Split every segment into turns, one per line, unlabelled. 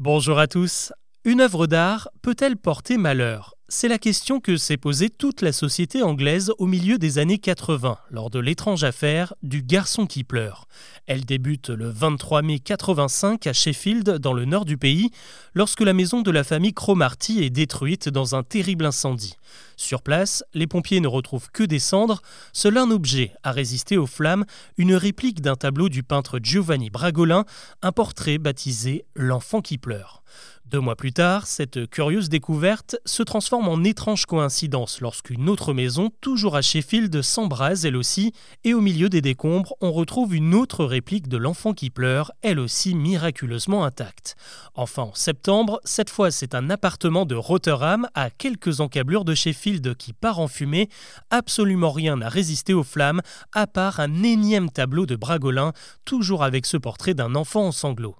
Bonjour à tous. Une œuvre d'art peut-elle porter malheur? C'est la question que s'est posée toute la société anglaise au milieu des années 80, lors de l'étrange affaire du garçon qui pleure. Elle débute le 23 mai 85 à Sheffield, dans le nord du pays, lorsque la maison de la famille Cromarty est détruite dans un terrible incendie. Sur place, les pompiers ne retrouvent que des cendres. Seul un objet a résisté aux flammes, une réplique d'un tableau du peintre Giovanni Bragolin, un portrait baptisé L'enfant qui pleure. Deux mois plus tard, cette curieuse découverte se transforme en étrange coïncidence lorsqu'une autre maison, toujours à Sheffield, s'embrase elle aussi, et au milieu des décombres, on retrouve une autre réplique de l'enfant qui pleure, elle aussi miraculeusement intacte. Enfin, en septembre, cette fois c'est un appartement de Rotherham à quelques encablures de Sheffield qui part en fumée. Absolument rien n'a résisté aux flammes, à part un énième tableau de Bragolin, toujours avec ce portrait d'un enfant en sanglots.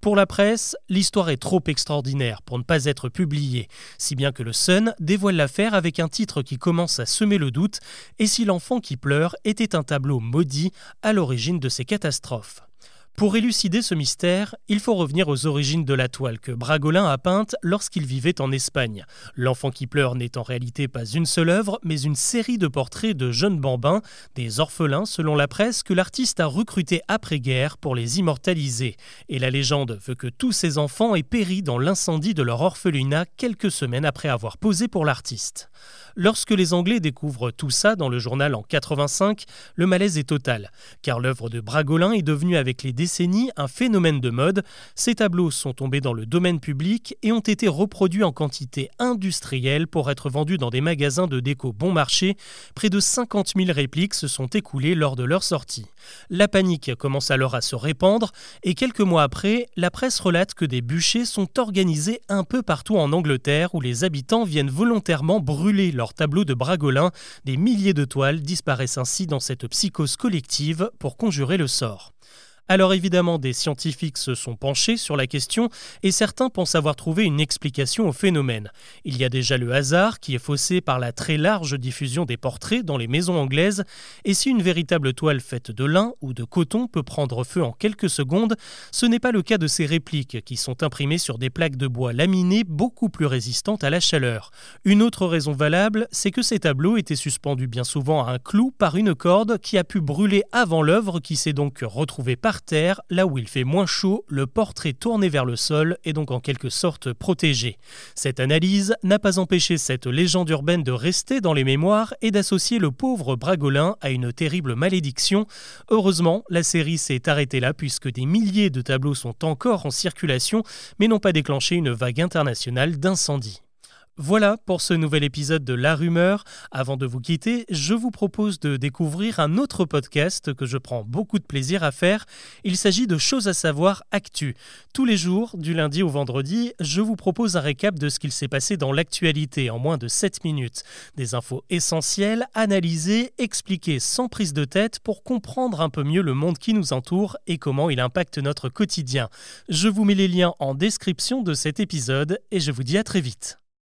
Pour la presse, l'histoire est trop extraordinaire pour ne pas être publiée, si bien que le Sun dévoile l'affaire avec un titre qui commence à semer le doute, et si l'enfant qui pleure était un tableau maudit à l'origine de ces catastrophes? Pour élucider ce mystère, il faut revenir aux origines de la toile que Bragolin a peinte lorsqu'il vivait en Espagne. L'enfant qui pleure n'est en réalité pas une seule œuvre, mais une série de portraits de jeunes bambins, des orphelins selon la presse, que l'artiste a recrutés après-guerre pour les immortaliser. Et la légende veut que tous ces enfants aient péri dans l'incendie de leur orphelinat quelques semaines après avoir posé pour l'artiste. Lorsque les Anglais découvrent tout ça dans le journal en 85, le malaise est total, car l'œuvre de Bragolin est devenue avec les décennies un phénomène de mode. Ces tableaux sont tombés dans le domaine public et ont été reproduits en quantité industrielle pour être vendus dans des magasins de déco bon marché. Près de 50 000 répliques se sont écoulées lors de leur sortie. La panique commence alors à se répandre et quelques mois après, la presse relate que des bûchers sont organisés un peu partout en Angleterre où les habitants viennent volontairement brûler leur tableau de Bragolin. Des milliers de toiles disparaissent ainsi dans cette psychose collective pour conjurer le sort. Alors évidemment, des scientifiques se sont penchés sur la question et certains pensent avoir trouvé une explication au phénomène. Il y a déjà le hasard qui est faussé par la très large diffusion des portraits dans les maisons anglaises et si une véritable toile faite de lin ou de coton peut prendre feu en quelques secondes, ce n'est pas le cas de ces répliques qui sont imprimées sur des plaques de bois laminées beaucoup plus résistantes à la chaleur. Une autre raison valable, c'est que ces tableaux étaient suspendus bien souvent à un clou par une corde qui a pu brûler avant l'œuvre qui s'est donc retrouvée terre, là où il fait moins chaud, le portrait tourné vers le sol est donc en quelque sorte protégé. Cette analyse n'a pas empêché cette légende urbaine de rester dans les mémoires et d'associer le pauvre Bragolin à une terrible malédiction. Heureusement, la série s'est arrêtée là puisque des milliers de tableaux sont encore en circulation mais n'ont pas déclenché une vague internationale d'incendies. Voilà pour ce nouvel épisode de La Rumeur. Avant de vous quitter, je vous propose de découvrir un autre podcast que je prends beaucoup de plaisir à faire. Il s'agit de Choses à savoir Actu. Tous les jours, du lundi au vendredi, je vous propose un récap de ce qu'il s'est passé dans l'actualité en moins de 7 minutes. Des infos essentielles, analysées, expliquées sans prise de tête pour comprendre un peu mieux le monde qui nous entoure et comment il impacte notre quotidien. Je vous mets les liens en description de cet épisode et je vous dis à très vite.